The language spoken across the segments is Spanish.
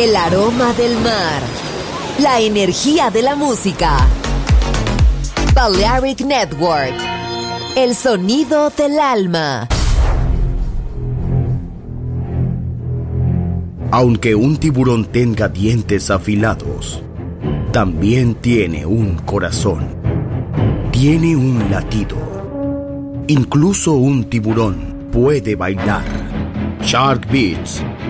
El aroma del mar. La energía de la música. Balearic Network. El sonido del alma. Aunque un tiburón tenga dientes afilados, también tiene un corazón. Tiene un latido. Incluso un tiburón puede bailar. Shark Beats,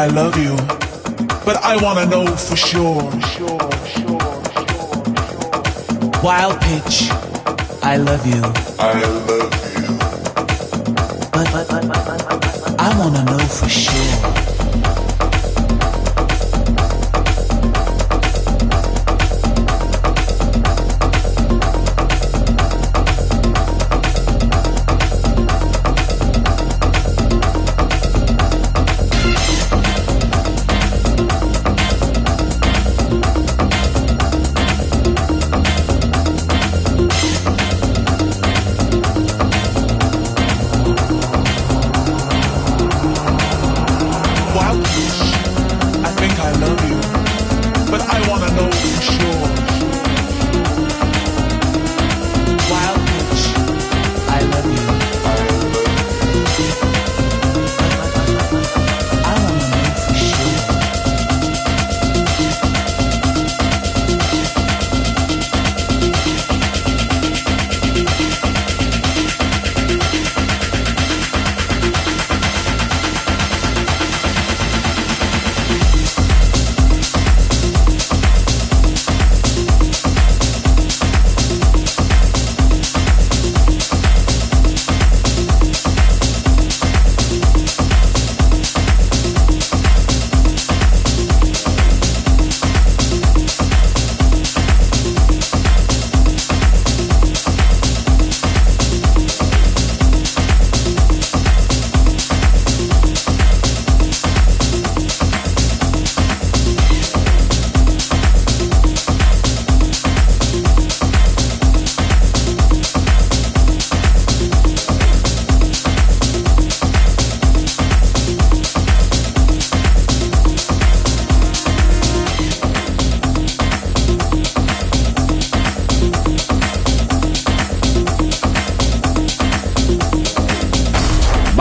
I love you, but I wanna know for sure. Wild pitch, I love you. I love you. But, but, but, but, but, but I wanna know for sure.